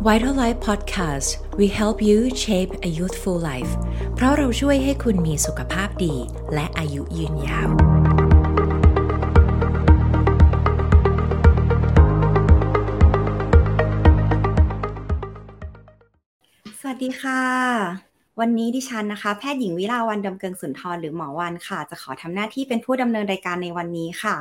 Vital Life Podcast we help you shape a youthful life เพราะเราช่วยให้คุณมีสุขภาพดี และอายุยืนยาว สวัสดีค่ะ วันนี้ดิฉันนะคะ แพทย์หญิงวิลาวันดำเกิงสุนทรหรือหมอวันค่ะ จะขอทำหน้าที่เป็นผู้ดำเนินรายการในวันนี้ค่ะ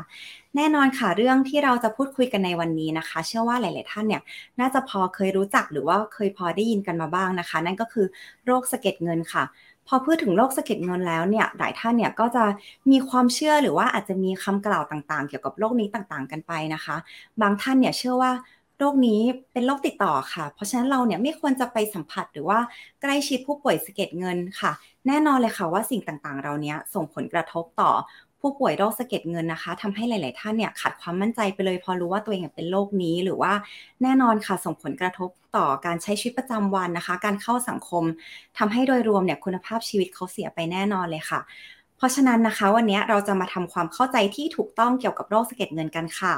แน่นอนค่ะเรื่องที่เราจะพูดคุยกันในวันนี้นะคะ เชื่อว่าหลาย ๆ ท่านเนี่ย น่าจะพอเคยรู้จักหรือว่าเคยพอได้ยินกันมาบ้างนะคะ นั่นก็คือโรคสะเก็ดเงินค่ะพอพูดถึงโรคสะเก็ดเงินแล้วเนี่ยหลายท่านเนี่ยก็จะมีความเชื่อหรือว่าอาจจะมีคำกล่าวต่างๆ เกี่ยวกับโรคนี้ต่างๆ กันไปนะคะ บางท่านเนี่ยเชื่อว่า โรคนี้เป็นโรคติดต่อค่ะ เพราะฉะนั้นเราเนี่ยไม่ควรจะไปสัมผัสหรือว่าใกล้ชิดผู้ป่วยสะเก็ดเงินค่ะ แน่นอนเลยค่ะว่าสิ่งต่างๆ เราเนี้ยส่งผลกระทบต่อผู้ป่วยโรคสะเก็ดเงินนะคะทำให้หลาย ๆ ท่านเนี่ยขาดความมั่นใจไปเลยพอรู้ว่าตัวเองเป็นโรคนี้หรือว่าแน่นอนค่ะส่งผลกระทบต่อการใช้ชีวิตประจำวันนะคะ การเข้าสังคมทำให้โดยรวมเนี่ยคุณภาพชีวิตเขาเสียไปแน่นอนเลยค่ะ เพราะฉะนั้นนะคะ วันนี้เราจะมาทำความเข้าใจที่ถูกต้องเกี่ยวกับโรคสะเก็ดเงินกันค่ะ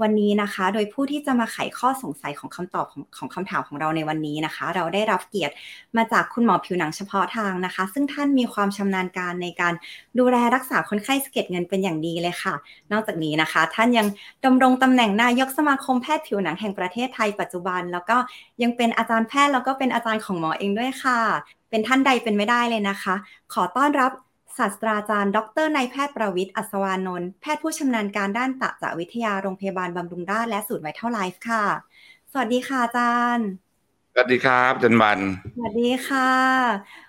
วันนี้นะคะ โดยผู้ที่จะมาไขข้อสงสัยของคำตอบของของคำถามของเราในวันนี้นะคะ เราได้รับเกียรติมาจากคุณหมอผิวหนังเฉพาะทางนะคะ ซึ่งท่านมีความชำนาญการในการดูแลรักษาคนไข้สะเก็ดเงินเป็นอย่างดีเลยค่ะ นอกจากนี้นะคะ ท่านยังดำรงตำแหน่งนายกสมาคมแพทย์ผิวหนังแห่งประเทศไทยปัจจุบัน แล้วก็ยังเป็นอาจารย์แพทย์แล้วก็เป็นอาจารย์ของหมอเองด้วยค่ะ เป็นท่านใดเป็นไม่ได้เลยนะคะ ขอต้อนรับ ศาสตราจารย์ ดรนายแพทย์ประวิตร อัศวานนท์แพทย์ผู้ชำนาญการด้านตจวิทยาโรงพยาบาลบำรุงราษฎร์และศูนย์ VitalLife ค่ะ สวัสดีค่ะอาจารย์ สวัสดีครับจันวันสวัสดีค่ะ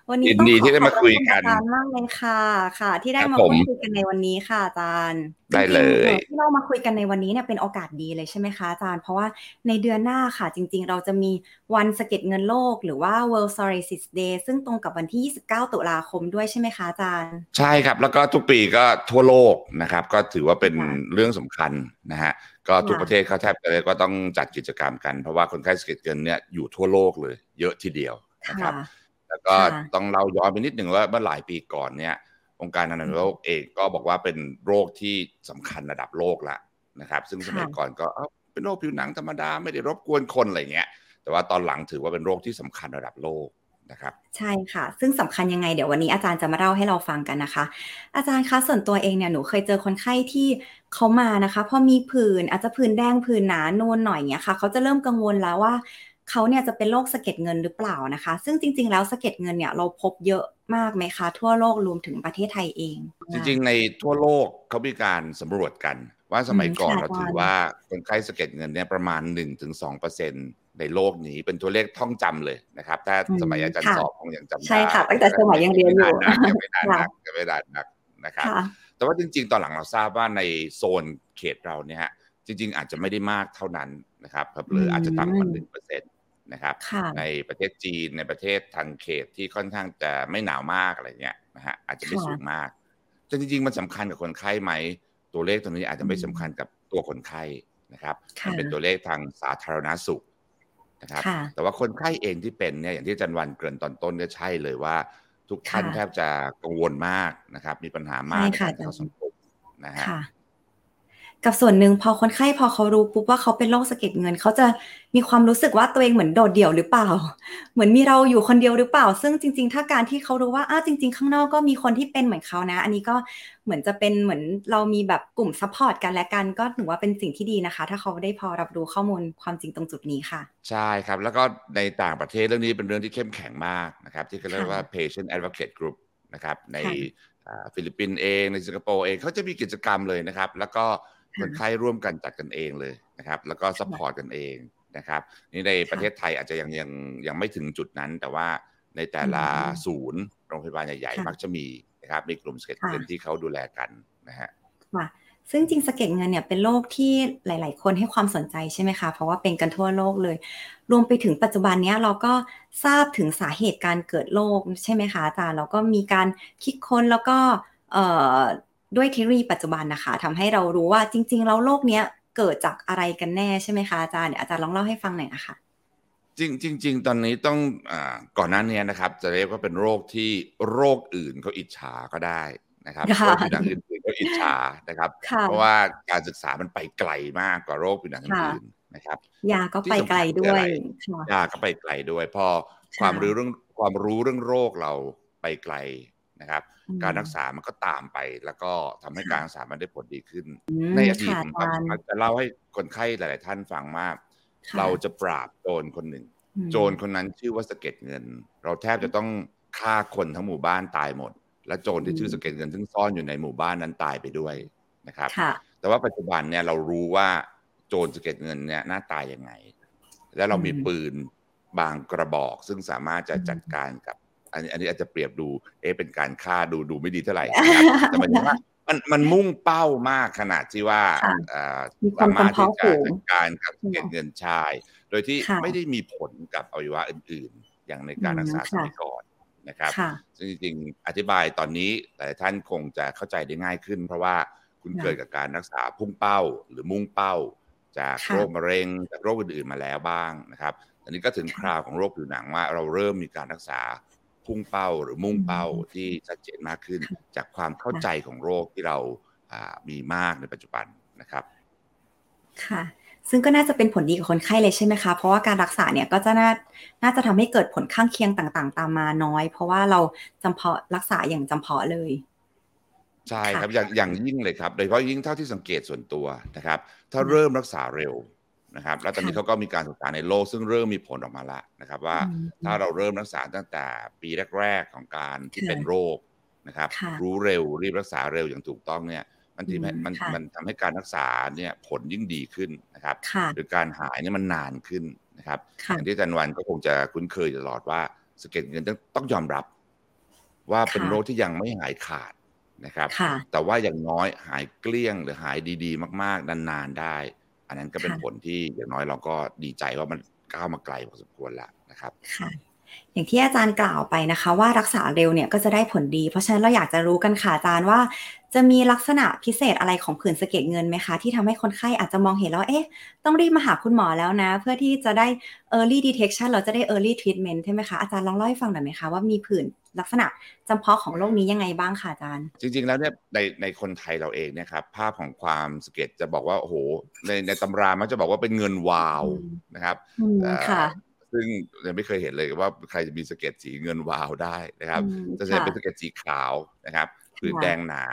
วันนี้ยินต้องดีขอที่ได้มาขอบคุยณกันอาจารย์มากเลยค่ะ ค่ะ ที่ได้ครับมาผมพูดคุยกันในวันนี้ค่ะอาจารย์ ได้เลยจริงๆที่เรามาคุยกันในวันนี้เนี่ยเป็นโอกาสดีเลยใช่ไหมคะอาจารย์ เพราะว่าในเดือนหน้าค่ะ จริง ๆ เราจะมีวันสะเก็ดเงินโลกหรือว่า World Psoriasis Day ซึ่งตรงกับวันที่ 29 ตุลาคมด้วยใช่ไหมคะอาจารย์ ใช่ครับ แล้วก็ทุกปีก็ทั่วโลกนะครับ ก็ถือว่าเป็นค่ะเรื่องสำคัญนะฮะ ก็ทุกค่ะประเทศเขาแทบจะเลยก็ต้องจัดกิจกรรมกัน เพราะว่าคนไข้สะเก็ดเงินเนี่ยอยู่ทั่วโลกเลย เยอะทีเดียวนะครับค่ะแล้วก็ค่ะต้องเล่าย้อนไปนิดหนึ่งว่าเมื่อหลายปีก่อนเนี่ยองค์การอนามัยโลกเองก็บอกว่าเป็นโรคที่สำคัญระดับโลกละนะครับ ซึ่งสมัยค่ะก่อนก็เอ้าเป็นโรคผิวหนังธรรมดาไม่ได้รบกวนคนอะไรเงี้ยแต่ว่าตอนหลังถือว่าเป็นโรคที่สำคัญระดับโลก นะครับใช่ค่ะ ซึ่งสำคัญยังไงเดี๋ยววันนี้อาจารย์จะมาเล่าให้เราฟังกันนะคะ อาจารย์คะส่วนตัวเองเนี่ยหนูเคยเจอคนไข้ที่เขามานะคะพอมีผื่นอาจจะผื่นแดงผื่นหนานูนหน่อยเงี้ยค่ะเขาจะเริ่มกังวลแล้วว่าเขาเนี่ยจะเป็นโรคสะเก็ดเงินหรือเปล่านะคะ ซึ่งจริง ๆ แล้วสะเก็ดเงินเนี่ยเราพบเยอะมากไหมคะ ทั่วโลกรวมถึงประเทศไทยเอง จริง ๆ ในทั่วโลกเขามีการสำรวจกัน ว่าสมัยก่อนอืมค่ะเราถือว่าคนไข้สะเก็ดเงินเนี่ยประมาณ 1-2% ในโลกนี้เป็นตัวเลขท่องจำเลยนะครับ ถ้าอืมสมัยอาจารย์ค่ะสอบคงยังจำได้ใช่ค่ะตั้งแต่สมัยยังเรียนอยู่ยังไม่นานนักยังไม่นานนักนะครับค่ะแต่ว่าจริง ๆ ตอนหลังเราทราบว่าในโซนเขตเราเนี่ยฮะจริง ๆ อาจจะไม่ได้มากเท่านั้นนะครับหรืออาจจะต่ำกว่าอืมหนึ่งเปอร์เซ็นต์นะครับค่ะในประเทศจีนในประเทศทางเขตที่ค่อนข้างจะไม่หนาวมากอะไรเงี้ยนะฮะอาจจะไม่ค่ะสูงมากแต่จริง ๆ มันสำคัญกับคนไข้ไหม ตัวเลขตรงนี้อาจจะไม่อืมสำคัญกับตัวคนไข้นะครับค่ะมัเป็นตัวเลขทางสาธารณสุข นะครับค่ะแต่ว่าคนไข้เองที่เป็นเนี่ยอย่างที่อาจันวันเกริ่นตอนต้นก็ใช่เลยว่า ทุกท่านค่ะแทบจะกังวลมากนะครับ มีปัญหามากใช่ในค่ะการเข้าสังคมนะฮะค่ะ กับส่วนหนึ่งพอคนไข้พอเขารู้ปุ๊บว่าเขาเป็นโรคสะเก็ดเงิน เขาจะมีความรู้สึกว่าตัวเองเหมือนโดดเดี่ยวหรือเปล่า เหมือนมีเราอยู่คนเดียวหรือเปล่า ซึ่งจริง ๆ ถ้าการที่เขารู้ว่าอ้าวจริง ๆ ข้างนอกก็มีคนที่เป็นเหมือนเขานะ อันนี้ก็เหมือนจะเป็นเหมือนเรามีแบบกลุ่ม support กันและกันก็ถือว่าเป็นสิ่งที่ดีนะคะ ถ้าเขาได้พอรับรู้ข้อมูลความจริงตรงจุดนี้ค่ะ ใช่ครับ แล้วก็ในต่างประเทศเรื่องนี้เป็นเรื่องที่เข้มแข็งมากนะครับที่เขาเรียกค่ะว่า patient advocate group นะครับในค่ะอ่าฟิลิปปินส์เองในสิงคโปร์เองเขาจะมีกิจกรรมเลยนะครับ แล้วก็ ค่ะคนไข้ร่วมกันจัดกันเองเลยนะครับ แล้วก็ support กันเองนะครับ นี่ในประเทศไทยอาจจะยังยังยังไม่ถึงจุดนั้น แต่ว่าในแต่ละอืมศูนย์โรงพยาบาลใหญ่ค่ะๆมักจะมีนะครับมีกลุ่มสะเก็ดค่ะเงินที่เขาดูแลกันนะฮะค่ะซึ่งจริงสะเก็ดเงินเนี่ยเป็นโรคที่หลาย ๆ คนให้ความสนใจใช่ไหมคะ เพราะว่าเป็นกันทั่วโลกเลย รวมไปถึงปัจจุบันเนี้ยเราก็ทราบถึงสาเหตุการเกิดโรคใช่ไหมคะอาจารย์แล้วก็มีการคิดค้นแล้วก็เอ่อ ด้วยเทคโนโลยีปัจจุบันนะคะทำให้เรารู้ว่าจริง ๆ แล้วโรคเนี้ยเกิดจากอะไรกันแน่ใช่ไหมคะอาจารย์เดี๋ยวอาจารย์ลองเล่าให้ฟังหน่อยนะคะจริงจริงๆตอนนี้ต้องอาก่อนหน้านี้นะครับ จะเรียกว่าเป็นโรคที่โรคอื่นเขาอิจฉาก็ได้นะครับค่ะโรคผิวหนังอื่นๆก็อิจฉานะครับค่ะเพราะว่าการศึกษามันไปไกลมากกว่าโรคผิวหนังค่ะอื่นๆนะครับยาก็ไปไกลด้วยยาก็ไปไกลด้วย พอความรู้เรื่องความรู้เรื่องโรคเราไปไกล นะครับ การรักษามันก็ตามไป แล้วก็ทำให้การรักษามันได้ผลดีขึ้น ในอดีตผมจะเล่าให้คนไข้หลาย ๆ ท่านฟังมากเราจะปราบโจรคนหนึ่ง โจรคนนั้นชื่อว่าสเก็ตเงิน เราแทบจะต้องฆ่าคนทั้งหมู่บ้านตายหมด และโจรที่ชื่อสเก็ตเงินซึ่งซ่อนอยู่ในหมู่บ้านนั้นตายไปด้วยนะครับ แต่ว่าปัจจุบันเนี่ยเรารู้ว่าโจรสเก็ตเงินเนี่ยหน้าตายยังไง แล้วเรามีปืนบางกระบอกซึ่งสามารถจะจัดการกับ อันนี้อันนี้อาจจะเปรียบดูเอ๊ะเป็นการฆ่าดูดูไม่ดีเท่าไหร่แต่มันว่ามันมันมุ่งเป้ามากขนาดที่ว่าสามารถที่จะจัดการกับเก็บเงินชาย โดยที่ไม่ได้มีผลกับอวัยวะอื่น ๆ อย่างในการรักษาสมัยก่อนนะครับ ซึ่งจริงๆอธิบายตอนนี้แต่ท่านคงจะเข้าใจได้ง่ายขึ้น เพราะว่าคุณเกิดกับการรักษาพุ่งเป้าหรือมุ่งเป้า จากโรคมะเร็งจากโรคอื่นๆมาแล้วบ้างนะครับอันนี้ก็ถึงคราวของโรคผิวหนังว่าเราเริ่มมีการรักษา พุ่งเป้าหรือมุ่งเป้าที่ชัดเจนมากขึ้น จากความเข้าใจของโรคที่เรามีมากในปัจจุบันนะครับค่ะ ซึ่งก็น่าจะเป็นผลดีกับคนไข้เลยใช่ไหมคะ เพราะว่าการรักษาเนี่ยก็จะน่า น่าจะทำให้เกิดผลข้างเคียงต่างๆ ตามมาน้อย เพราะว่าเราจำเพาะรักษาอย่างจำเพาะเลย ใช่ครับ อย่างอย่างยิ่งเลยครับ โดยเฉพาะยิ่งเท่าที่สังเกตส่วนตัวนะครับ ถ้าเริ่มรักษาเร็ว นะครับ แล้วตอนนี้เขาก็มีการศึกษาในโลกซึ่งเริ่มมีผลออกมาแล้วนะครับ ว่าถ้าเราเริ่มรักษาตั้งแต่ปีแรก ๆ ของการที่เป็นโรคนะครับ รู้เร็วรีบรักษาเร็วอย่างถูกต้องเนี่ยมันทีมันมันทำให้การรักษาเนี่ยผลยิ่งดีขึ้นนะครับ หรือการหายเนี่ยมันนานขึ้นนะครับอย่างที่อาจารย์วันก็คงจะคุ้นเคยตลอดว่าสเก็ตเงินต้องต้องยอมรับ ว่าเป็นโรคที่ยังไม่หายขาดนะครับ แต่ว่าอย่างน้อยหายเกลี้ยงหรือหายดี ๆ มาก ๆ นาน ๆ ได้ อันนั้นก็เป็นผลที่อย่างน้อยเราก็ดีใจว่ามันก้าวมาไกลพอสมควรแล้วนะครับค่ะอย่างที่อาจารย์กล่าวไปนะคะ ว่ารักษาเร็วเนี่ยก็จะได้ผลดี เพราะฉะนั้นเราอยากจะรู้กันค่ะอาจารย์ว่า จะมีลักษณะพิเศษอะไรของผื่นสะเก็ดเงินไหมคะ ที่ทำให้คนไข้อาจจะมองเห็นแล้วเอ๊ะต้องรีบมาหาคุณหมอแล้วนะ เพื่อที่จะได้ early detection เราจะได้ early treatment ใช่ไหมคะอาจารย์ลองเล่าให้ฟังหน่อยไหมคะว่ามีผื่น ลักษณะจำเพาะของโรคนี้ยังไงบ้างค่ะอาจารย์ จริง ๆ แล้วเนี่ยในในคนไทยเราเองเนี่ยครับภาพของความสเก็ตจะบอกว่าโอ้โหในในตำรามันจะบอกว่าเป็นเงินวาวนะครับค่ะซึ่งยังไม่เคยเห็นเลยว่าใครจะมีสะเก็ดสีเงินวาวได้นะครับจะใช้เป็นสะเก็ดสีขาวนะครับผื่นแดงหนา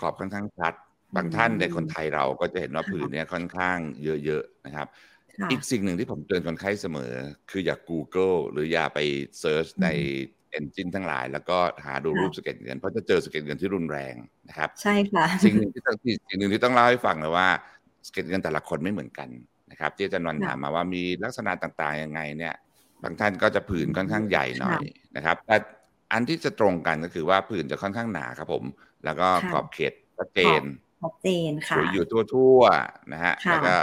ขอบค่อนข้างชัดบางท่านในคนไทยเราก็จะเห็นว่าผื่นนี้ค่อนข้างเยอะๆนะครับ อีกสิ่งหนึ่งที่ผมเตือนคนไข้เสมอ คืออย่า Google หรืออย่าไป search ใน engine ทั้งหลาย แล้วก็หาดูรูปสะเก็ดเงินเพราะจะเจอสะเก็ดเงินที่รุนแรงนะครับ ใช่ค่ะสิ่งหนึ่งที่ต้องสิ่งหนึ่งที่ต้องเล่าให้ฟังเลยว่าสเก็ตเงินแต่ละคนไม่เหมือนกันนะครับ ที่อาจารย์วันถามมาว่ามีลักษณะต่างๆยังไงเนี่ยบางท่านก็จะผื่นค่อนข้างใหญ่หน่อยนะครับแต่อันที่จะตรงกันก็คือว่าผื่นจะค่อนข้างหนาครับผม แล้วก็ขอบเขตชัดเจนชัดเจนค่ะอยู่ทั่วๆนะฮะแล้วก็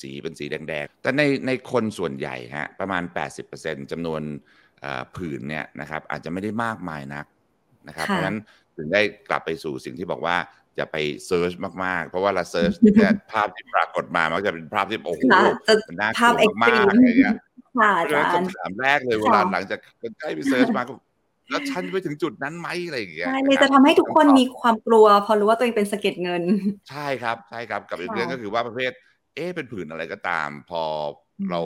สีเป็นสีแดงๆ แต่ในในคนส่วนใหญ่ฮะประมาณ 80%จำนวน ผื่นเนี่ยนะครับอาจจะไม่ได้มากมายนักนะครับเพราะฉะนั้นถึงได้กลับไปสู่สิ่งที่บอกว่าอย่าไป search มาก ๆ เพราะว่าเรา search เนี่ยภาพที่ปรากฏมามันจะเป็นภาพที่โอ้โหมันน่ากลัวมากอะไรเงี้ยค่ะอาจารย์คำถามแรกเลยเวลาหลังจากคนไข้ไป search มาแล้วฉันไปถึงจุดนั้นไหมอะไรอย่างเงี้ยใช่เลยจะทำให้ทุกคนมีความกลัว พอรู้ว่าตัวเองเป็นสะเก็ดเงิน ใช่ครับใช่ครับกับอีกเรื่องก็คือว่าประเภท เอ๊เป็นผื่นอะไรก็ตาม พอเรา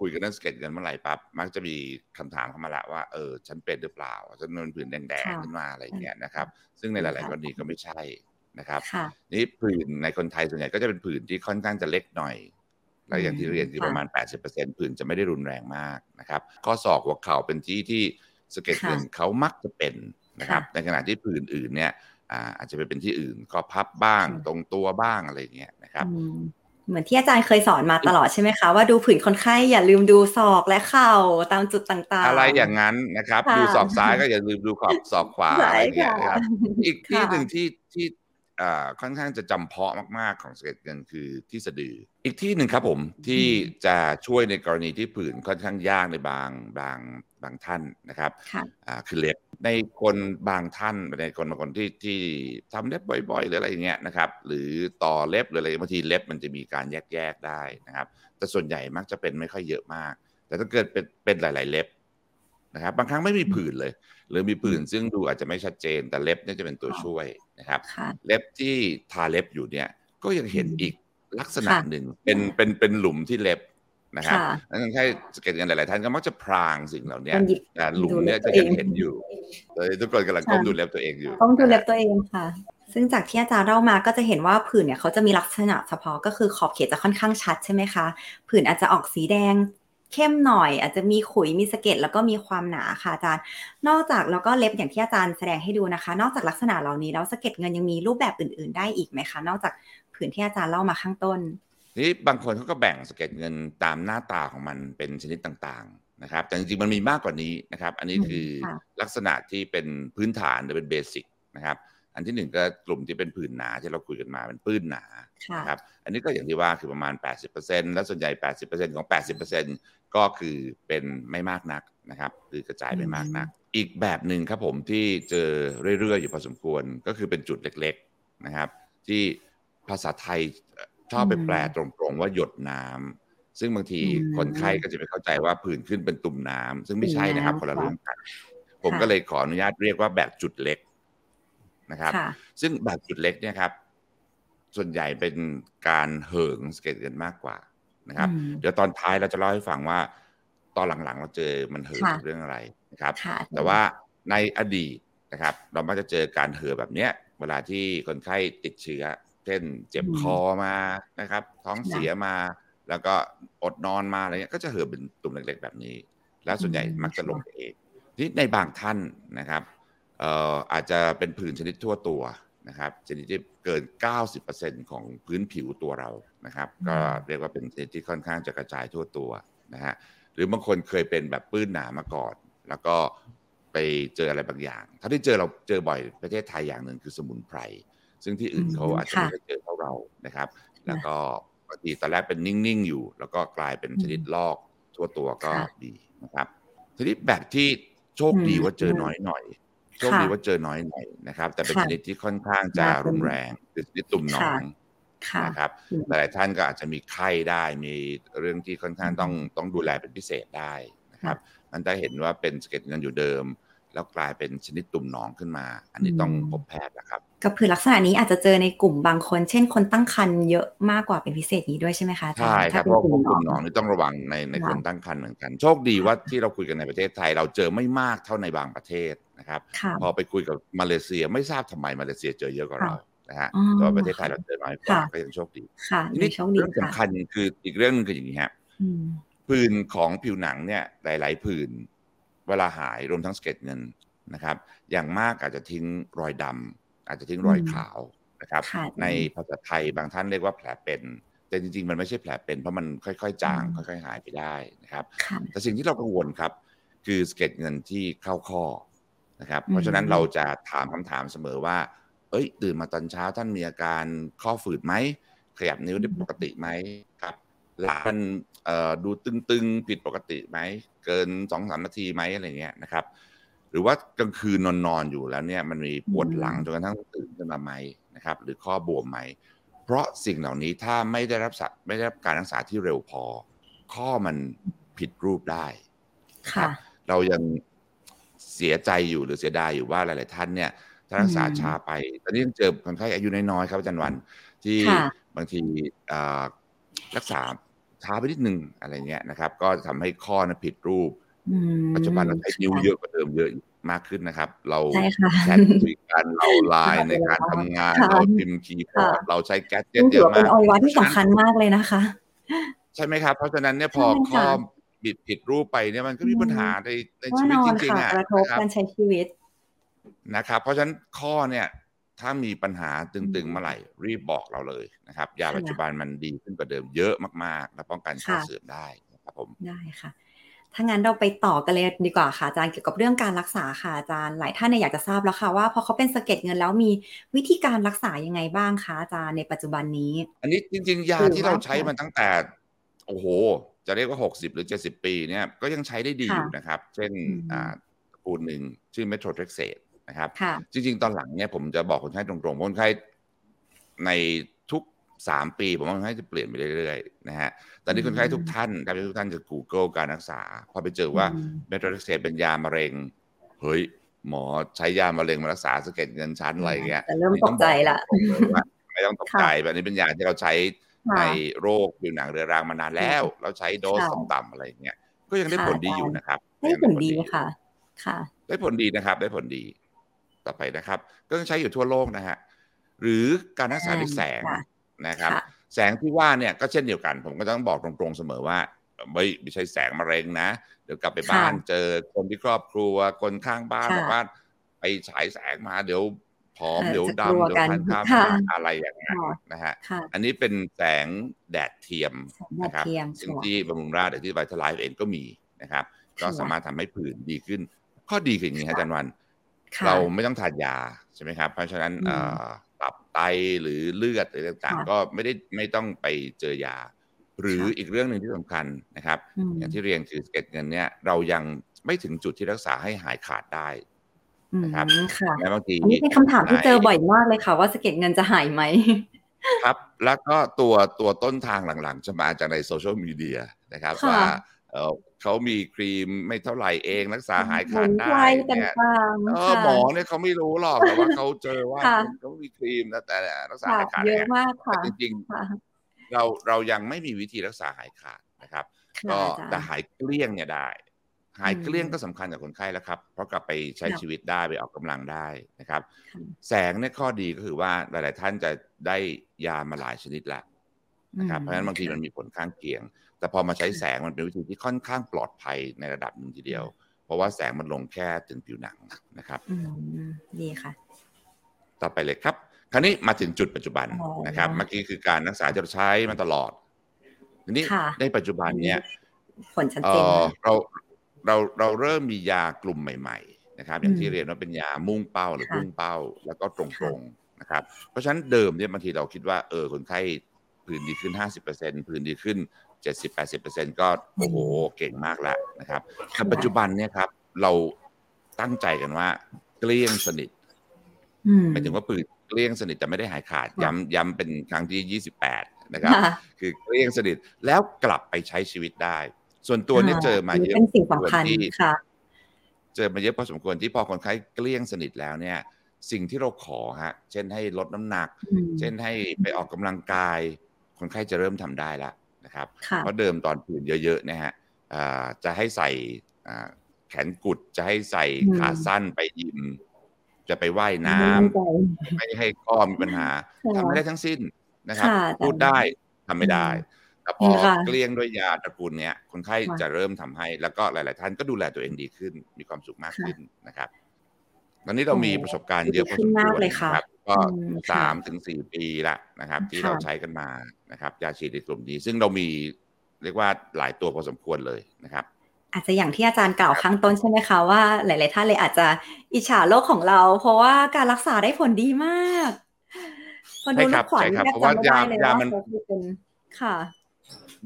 คุยกันเรื่องสะเก็ดเงินเมื่อไหร่ปั๊บมักจะมีคำถามเข้ามาละว่าเออฉันเป็นหรือเปล่าฉันนผื่นแดงๆขึ้นมาอะไรเงี้ยนะครับ ซึ่งในหลาย ๆ กรณีก็ไม่ใช่นะครับ นี่ผื่นในคนไทยส่วนใหญ่ก็จะเป็นผื่นที่ค่อนข้างจะเล็กหน่อยและอย่างที่เรียนคือประมาณ 80%ผื่นจะไม่ได้รุนแรงมากนะครับ ข้อศอกหัวเข่าเป็นที่ที่สเก็ตเงินเขามักจะเป็นนะครับ ในขณะที่ผื่นอื่นเนี่ยอาจจะไปเป็นที่อื่นก็พับบ้างตรงตัวบ้างอะไรเงี้ยนะครับ เหมือนที่อาจารย์เคยสอนมาตลอดใช่ไหมคะ ว่าดูผื่นคนไข้อย่าลืมดูศอกและเข่าตามจุดต่างๆ อะไรอย่างนั้นนะครับ ดูศอกซ้ายก็อย่าลืมดูขอบศอกขวาอะไรเงี้ยนะครับอีกที่หนึ่งที่ที่ ค่อนข้างจะจำเพาะมาก ๆ ของสเก็ตเงินคือที่สะดือ อีกที่หนึ่งครับผมที่จะช่วยในกรณีที่ผื่นค่อนข้างยากในบางบางบางท่านนะครับคือเล็บในคนบางท่านในคนบางคนที่ที่ทำเล็บบ่อยๆ หรืออะไรเงี้ยนะครับ หรือต่อเล็บหรืออะไรบางทีเล็บมันจะมีการแยกๆได้นะครับ แต่ส่วนใหญ่มักจะเป็นไม่ค่อยเยอะมาก แต่ถ้าเกิดเป็นเป็นหลาย ๆ เล็บ นะครับบางครั้งไม่มีผื่นเลย หรือมีผื่นซึ่งดูอาจจะไม่ชัดเจน แต่เล็บเนี่ยจะเป็นตัวช่วยนะครับ เล็บที่ทาเล็บอยู่เนี่ยก็ยังเห็นอีกลักษณะหนึ่งเป็นเป็นเป็นหลุมที่เล็บนะครับแล้วคนไข้สเก็ตกันหลาย ๆ ท่านก็มักจะพรางสิ่งเหล่านี้หลุมเนี้ยจะยังเห็นอยู่เลยทุกคนกำลังก้มดูเล็บตัวเองอยู่ต้องดูเล็บตัวเองค่ะ ซึ่งจากที่อาจารย์เล่ามาก็จะเห็นว่าผื่นเนี่ยเขาจะมีลักษณะเฉพาะก็คือขอบเขตจะค่อนข้างชัดใช่ไหมคะ ผื่นอาจจะออกสีแดง เข้มหน่อย อาจจะมีขุยมีสะเก็ดแล้วก็มีความหนาค่ะอาจารย์ นอกจากแล้วก็เล็บอย่างที่อาจารย์แสดงให้ดูนะคะ นอกจากลักษณะเหล่านี้แล้วสะเก็ดเงินยังมีรูปแบบอื่น ๆ ได้อีกไหมคะ นอกจากผืนที่อาจารย์เล่ามาข้างต้นนี่บางคนเขาก็แบ่งสะเก็ดเงินตามหน้าตาของมันเป็นชนิดต่างๆนะครับ แต่จริงๆมันมีมากกว่านี้นะครับ อันนี้คือลักษณะที่เป็นพื้นฐานหรือเป็นเบสิกนะครับอันที่หนึ่งก็กลุ่มที่เป็นผืนหนาที่เราคุยกันมาเป็นปื้นหนานะครับอันนี้ก็อย่างที่ว่าคือประมาณ 80%แล้วส่วนใหญ่ 80%ของ 80% ก็คือเป็นไม่มากนักนะครับ คือกระจายไม่มากนัก อีกแบบหนึ่งครับผมที่เจอเรื่อยๆอยู่พอสมควรก็คือเป็นจุดเล็กๆนะครับ ที่ภาษาไทยชอบไปแปลตรงๆว่าหยดน้ำซึ่งบางทีคนไข้ก็จะไปเข้าใจว่าผื่นขึ้นเป็นตุ่มน้ำซึ่งไม่ใช่นะครับคนละเรื่องกันผมก็เลยขออนุญาตเรียกว่าแบบจุดเล็กนะครับ ซึ่งแบบจุดเล็กเนี่ยครับ ส่วนใหญ่เป็นการเหิงสเก็ตกันมากกว่า นะครับ เดี๋ยวตอนท้ายเราจะเล่าให้ฟังว่า ตอนหลังๆ เราเจอมันเหิงเรื่องอะไรนะครับ แต่ว่าในอดีตนะครับ เรามักจะเจอการเห่อแบบเนี้ย เวลาที่คนไข้ติดเชื้อเช่นเจ็บคอมานะครับ ท้องเสียมา แล้วก็อดนอนมาอะไรเงี้ยก็จะเหือเป็นตุ่มเล็กๆ แบบนี้ แล้วส่วนใหญ่มักจะลงเองที่ในบางท่านนะครับเอ่ออาจจะเป็นผื่นชนิดทั่วตัวนะครับชนิดที่เกิน 90%ของพื้นผิวตัวเรา นะครับก็เรียกว่าเป็นชนิดที่ค่อนข้างจะกระจายทั่วตัวนะฮะหรือบางคนเคยเป็นแบบปื้นหนามาก่อน แล้วก็ไปเจออะไรบางอย่างถ้าที่เจอเราเจอบ่อยประเทศไทยอย่างหนึ่งคือสมุนไพรซึ่งที่อื่นเขาอาจจะไม่ได้เจอเท่าเรานะครับ แล้วก็ปกติตอนแรกเป็นนิ่ง ๆ อยู่ แล้วก็กลายเป็นชนิดลอกทั่วตัวก็ดีนะครับ ทีนี้แบบที่โชคดีว่าเจอน้อยหน่อยโชคดีว่าเจอน้อยหน่อยนะครับ แต่เป็นชนิดที่ค่อนข้างจะรุนแรงคือชนิดตุ่มหนอง นะครับหลายท่านก็อาจจะมีไข้ได้มีเรื่องที่ค่อนข้างต้องต้องดูแลเป็นพิเศษได้นะครับมันได้เห็นว่าเป็นสเก็ตเงินอยู่เดิม แล้วกลายเป็นชนิดตุ่มหนองขึ้นมา อันนี้ต้องพบแพทย์นะครับกับผื่นลักษณะนี้อาจจะเจอในกลุ่มบางคน เช่นคนตั้งครรภ์เยอะมากกว่าเป็นพิเศษนี้ด้วยใช่ไหมคะใช่ครับเพราะกลุ่มน้องนี่ต้องระวังในในคนตั้งครรภ์เหมือนกัน โชคดีว่าที่เราคุยกันในประเทศไทย เราเจอไม่มากเท่าในบางประเทศนะครับ พอไปคุยกับมาเลเซียไม่ทราบทำไมมาเลเซียเจอเยอะกว่าเรา นะฮะแต่ว่าประเทศไทยเราเจอน้อยกว่าก็ยังโชคดีทีนี้เรื่องสำคัญคืออีกเรื่องนึงคืออย่างนี้ครับผื่นของผิวหนังเนี่ยหลาย ๆ ผื่นเวลาหายรวมทั้งสเก็ตเงินนะครับ อย่างมากอาจจะทิ้งรอยดำอาจจะทิ้งรอยขาวนะครับ ในภาษาไทยบางท่านเรียกว่าแผลเป็น แต่จริง ๆ มันไม่ใช่แผลเป็นเพราะมันค่อย ๆ จาง ค่อย ๆ หายไปได้นะครับ แต่สิ่งที่เรากังวลครับ คือสเก็ตเงินที่เข้าข้อนะครับ เพราะฉะนั้นเราจะถามคำถามเสมอว่า เอ้ย ตื่นมาตอนเช้าท่านมีอาการข้อฝืดไหมขยับนิ้วได้ปกติไหมครับหลังดูตึงๆผิดปกติไหมเกินสองสามนาทีไหมอะไรเงี้ยนะครับ หรือว่ากลางคืนนอนๆอยู่แล้วเนี่ยมันมีปวดหลังจนกระทั่งตื่นขึ้นมาไหมนะครับ หรือข้อบวมไหมเพราะสิ่งเหล่านี้ถ้าไม่ได้รับไม่ได้รับการรักษาที่เร็วพอ ข้อมันผิดรูปได้ครับเรายังเสียใจอยู่หรือเสียดายอยู่ว่าหลาย ๆ ท่านเนี่ย ถ้ารักษาช้าไป ตอนนี้ยังเจอคนไข้อายุน้อยๆครับอาจารย์วัน ที่บางทีรักษาช้าไปนิดนึงอะไรเงี้ยนะครับ ก็ทำให้ข้อนะผิดรูป ปัจจุบันเราใช้นิ้วเยอะกว่าเดิมเยอะมากขึ้นนะครับ เราแชทคุยกันเราไลน์ในการทำงาน เราพิมพ์คีย์บอร์ดเราใช้แก๊สเจ็ตเยอะมากเป็นอวัยวะที่สำคัญมากเลยนะคะ ใช่ไหมครับ เพราะฉะนั้นเนี่ยพอข้อบิดผิดรูปไปเนี่ยมันก็มีปัญหาในในชีวิตจริงๆอะกระทบการใช้ชีวิต นะครับเพราะฉะนั้นข้อเนี่ยถ้ามีปัญหาตึงๆเมื่อไหร่รีบบอกเราเลยนะครับยาปัจจุบันมันดีขึ้นกว่าเดิมเยอะมากๆ และป้องกันข้อเสื่อมได้นะครับผมได้ค่ะถ้างั้นเราไปต่อกันเลยดีกว่าค่ะอาจารย์เกี่ยวกับเรื่องการรักษาค่ะอาจารย์หลายท่านเนี่ยอยากจะทราบแล้วค่ะว่าพอเขาเป็นสะเก็ดเงินแล้วมีวิธีการรักษายังไงบ้างคะอาจารย์ในปัจจุบันนี้ อันนี้จริง ๆ ยาที่เราใช้มันตั้งแต่ โอ้โห จะเรียกว่า60หรือ70ปีเนี่ยก็ยังใช้ได้ดีอยู่นะครับ เช่นอ่าตระกูลหนึ่งชื่อ methotrexate นะครับ จริง ๆ ตอนหลังเนี่ยผมจะบอกคนไข้ตรงๆคนไข้ในสามปี ผมว่าคนไข้จะเปลี่ยนไปเรื่อยๆนะฮะตอนนี้คนไข้ทุกท่านครับทุกท่านจะ Google การรักษา พอไปเจอว่า methotrexate เป็นยามะเร็ง เฮ้ย หมอใช้ยามะเร็งมารักษาสะเก็ดเงินฉันอะไรเงี้ยเริ่มตกใจละไม่ต้องตกใจแบบนี้เป็นยาที่เราใช้ในโรคผิวหนังเรื้อรังมานานแล้ว เราใช้โดสต่ำๆอะไรอย่างเงี้ยก็ยังได้ผลดีอยู่นะครับ ได้ผลดีค่ะ ค่ะ ได้ผลดีนะครับ ได้ผลดี ต่อไปนะครับก็ต้องใช้อยู่ทั่วโลกนะฮะหรือการรักษาด้วยแสงนะครับ แสงที่ว่าเนี่ยก็เช่นเดียวกัน ผมก็ต้องบอกตรงๆเสมอว่าไม่ไม่ใช่แสงมะเร็งนะ เดี๋ยวกลับไปบ้านเจอคนที่ครอบครัวคนข้างบ้านบอกว่าไปฉายแสงมาเดี๋ยวผอมเดี๋ยวดำเดี๋ยวทานข้าวอะไรอย่างเงี้ยนะฮะอันนี้เป็นแสงแดดเทียมนะครับซึ่งที่บำรุงราษฎร์หรือที่ VitalLife เองก็มีนะครับ ก็สามารถทำให้ผื่นดีขึ้น ข้อดีคืออย่างนี้ครับอาจารย์วัน เราไม่ต้องทานยาใช่ไหมครับ เพราะฉะนั้นตับไตหรือเลือดหรือต่างๆ ก็ไม่ได้ไม่ต้องไปเจอยา หรืออีกเรื่องหนึ่งที่สำคัญนะครับ อย่างที่เรียนคือสะเก็ดเงินเนี่ยเรายังไม่ถึงจุดที่รักษาให้หายขาดได้นะครับแม้บางทีอันนี้เป็นคำถามที่เจอบ่อยมากเลยค่ะ ว่าสเก็ตเงินจะหายไหมครับ แล้วก็ตัวตัวต้นทางหลังๆ จะมาจากในโซเชียลมีเดียนะครับว่า เขามีครีมไม่เท่าไหร่เองรักษาหายขาดได้เนี่ยหมอเนี่ยเขาไม่รู้หรอกแต่ว่าเขาเจอว่าเขามีครีมแต่รักษาหายขาดเยอะมากค่ะจริงๆเราเรายังไม่มีวิธีรักษาหายขาดนะครับ ก็แต่หายเกลี้ยงเนี่ยได้ หายเกลี้ยงก็สำคัญกับคนไข้แล้วครับ เพราะกลับไปใช้ชีวิตได้ไปออกกำลังได้นะครับ แสงเนี่ยข้อดีก็คือว่าหลาย ๆ ท่านจะได้ยามาหลายชนิดแล้วนะครับเพราะฉะนั้นบางทีมันมีผลข้างเคียง แต่พอมาใช้แสงมันเป็นวิธีที่ค่อนข้างปลอดภัยในระดับหนึ่งทีเดียว เพราะว่าแสงมันลงแค่ถึงผิวหนังนะครับดีค่ะ ต่อไปเลยครับ คราวนี้มาถึงจุดปัจจุบันนะครับ เมื่อกี้คือการรักษาที่เราใช้มาตลอดทีนี้ในปัจจุบันเนี่ยผลชัดเจนเราเราเราเริ่มมียากลุ่มใหม่ ๆ นะครับ อย่างที่เรียนว่าเป็นยามุ่งเป้าหรือพุ่งเป้า แล้วก็ตรงๆนะครับ เพราะฉะนั้นเดิมเนี่ยบางทีเราคิดว่าเออคนไข้ผื่นดีขึ้น 50%ผื่นดีขึ้น 70-80%ก็โอ้โหเก่งมากแล้วนะครับแต่ปัจจุบันเนี่ยครับเราตั้งใจกันว่า เกลี้ยงสนิทหมายถึงว่าผื่นเกลี้ยงสนิทแต่ไม่ได้หายขาด ย้ำย้ำเป็นครั้งที่ 28 นะครับ คือเกลี้ยงสนิทแล้วกลับไปใช้ชีวิตได้ ส่วนตัวเนี่ยเจอมาเยอะเป็นสิ่งสำคัญค่ะเจอมาเยอะพอสมควรที่พอคนไข้เกลี้ยงสนิทแล้วเนี่ย สิ่งที่เราขอฮะ เช่นให้ลดน้ำหนัก เช่นให้ไปออกกำลังกาย คนไข้จะเริ่มทำได้แล้ว นะครับเพราะเดิมตอนผื่นเยอะๆนะฮะจะให้ใส่แขนกุดจะให้ใส่ขาสั้นไปยิม จะไปไว่ายน้ำไม่ให้ข้อมีปัญหาทำไม่ได้ทั้งสิ้นนะครับพูดได้ทำไม่ได้แต่พอเกลี้ยงด้วยยาตระกูลเนี้ยคนไข้จะเริ่มทำให้แล้วก็หลาย ๆ ท่านก็ดูแลตัวเองดีขึ้น มีความสุขมากขึ้นนะครับ ตอนนี้เรามีประสบการณ์เยอะพอสมควรครับก็สามถึงสี่ปีละนะครับ ที่เราใช้กันมานะครับยาฉีดในกลุ่มนี้ซึ่งเรามีเรียกว่าหลายตัวพอสมควรเลยนะครับ อาจจะอย่างที่อาจารย์กล่าวข้างต้นใช่ไหมคะว่า หลาย ๆ ท่านเลยอาจจะอิจฉาโลกของเรา เพราะว่าการรักษาได้ผลดีมากพอดูลูกขวัญนี่เพราะว่ายายามันค่ะ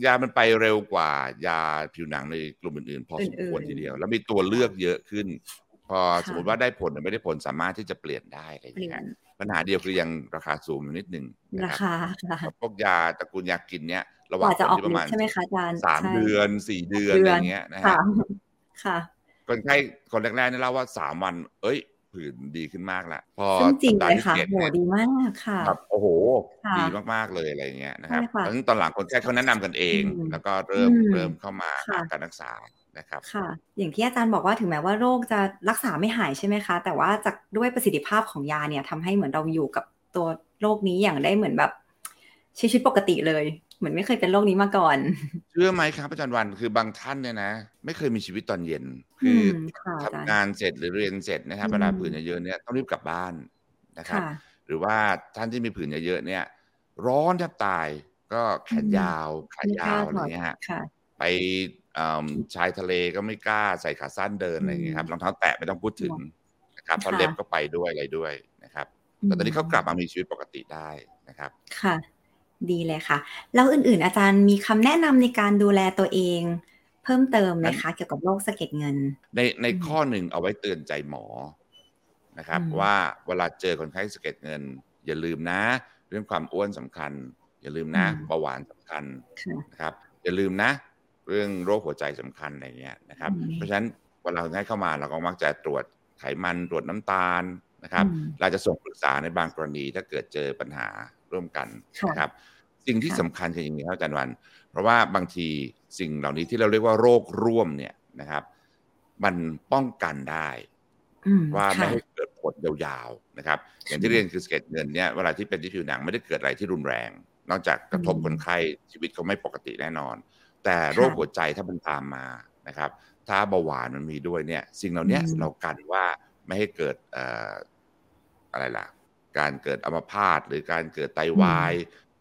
ยามันไปเร็วกว่ายาผิวหนังในกลุ่มอื่น ๆ พอสมควรทีเดียว แล้วมีตัวเลือกเยอะขึ้นพ อสมมติว่าได้ผลหรือไม่ได้ผลสามารถที่จะเปลี่ยนได้อะไรอย่างเงี้ยปัญหาเดียวคือยังราคาสูงนิดนึงราคาพวกยาตระกูลยากินเนี้ยระหว่างจะออกประมาณใช่ไหมคะอาจารย์สามเดือนสี่เดือนอะไรเงี้ยนะฮะค่ะคนไข้คนแรกๆนี่เล่าว่าสามวัน เอ้ยผื่นดีขึ้นมากแล้วพอจริงเลยค่ะโหดีมากค่ะแบบโอ้โห ดีมากๆเลยอะไรเงี้ยนะครับแล้วตอนหลังคนแค่เขาแนะนำกันเอง แล้วก็เริ่มเริ่มเข้ามาการรักษา นะครับค่ะ อย่างที่อาจารย์บอกว่าถึงแม้ว่าโรคจะรักษาไม่หายใช่ไหมคะ แต่ว่าจากด้วยประสิทธิภาพของยาเนี่ยทำให้เหมือนเราอยู่กับตัวโรคนี้อย่างได้เหมือนแบบใช้ชีวิตปกติเลย เหมือนไม่เคยเป็นโรคนี้มาก่อนเชื่อไหมครับอาจารย์วันคือบางท่านเนี่ยนะ ไม่เคยมีชีวิตตอนเย็น คือทำงานเสร็จหรือเรียนเสร็จนะครับเวลาผื่นเยอะๆเนี่ยต้องรีบกลับบ้านนะครับ หรือว่าท่านที่มีผื่นเยอะๆเนี่ย ร้อนแทบตายก็แขนยาวขายาวอะไรเงี้ยฮะไป ชายทะเลก็ไม่กล้าใส่ขาสั้นเดินอะไรเงี้ยครับรองเท้าแตะไม่ต้องพูดถึงนะครับเพราะเล็บก็ไปด้วยอะไรด้วยนะครับแต่ตอนนี้เขากลับมามีชีวิตปกติได้นะครับ ค่ะ ดีเลยค่ะ แล้วอื่นๆ อาจารย์มีคำแนะนำในการดูแลตัวเอง เพิ่มเติมไหมคะ เกี่ยวกับโรคสะเก็ดเงิน ในในข้อหนึ่งเอาไว้เตือนใจหมอนะครับ ว่าเวลาเจอคนไข้สะเก็ดเงิน อย่าลืมนะ เรื่องความอ้วนสำคัญ อย่าลืมนะเบาหวานสำคัญนะครับ อย่าลืมนะ เรื่องโรคหัวใจสำคัญอะไรเงี้ยนะครับ เพราะฉะนั้นเวลาคนไข้เข้ามาเราก็มักจะตรวจไขมันตรวจน้ำตาลนะครับ เราจะส่งปรึกษาในบางกรณีถ้าเกิดเจอปัญหาร่วมกันนะครับ สิ่งที่สำคัญคืออย่างนี้ครับอาจารย์วัน เพราะว่าบางทีสิ่งเหล่านี้ที่เราเรียกว่าโรคร่วมเนี่ยนะครับ มันป้องกันได้ว่าไม่ให้เกิดผลยาวๆนะครับ อย่างที่เรียนคือสเก็ตเงินเนี่ยเวลาที่เป็นที่ผิวหนังไม่ได้เกิดอะไรที่รุนแรง นอกจากกระทบคนไข้ชีวิตเขาไม่ปกติแน่นอน แต่โรคหัวใจถ้ามันตามมานะครับ ถ้าเบาหวานมันมีด้วยเนี่ย สิ่งเหล่านี้เรากันว่าไม่ให้เกิดอะไรล่ะ การเกิดอัมพาตหรือการเกิดไตวาย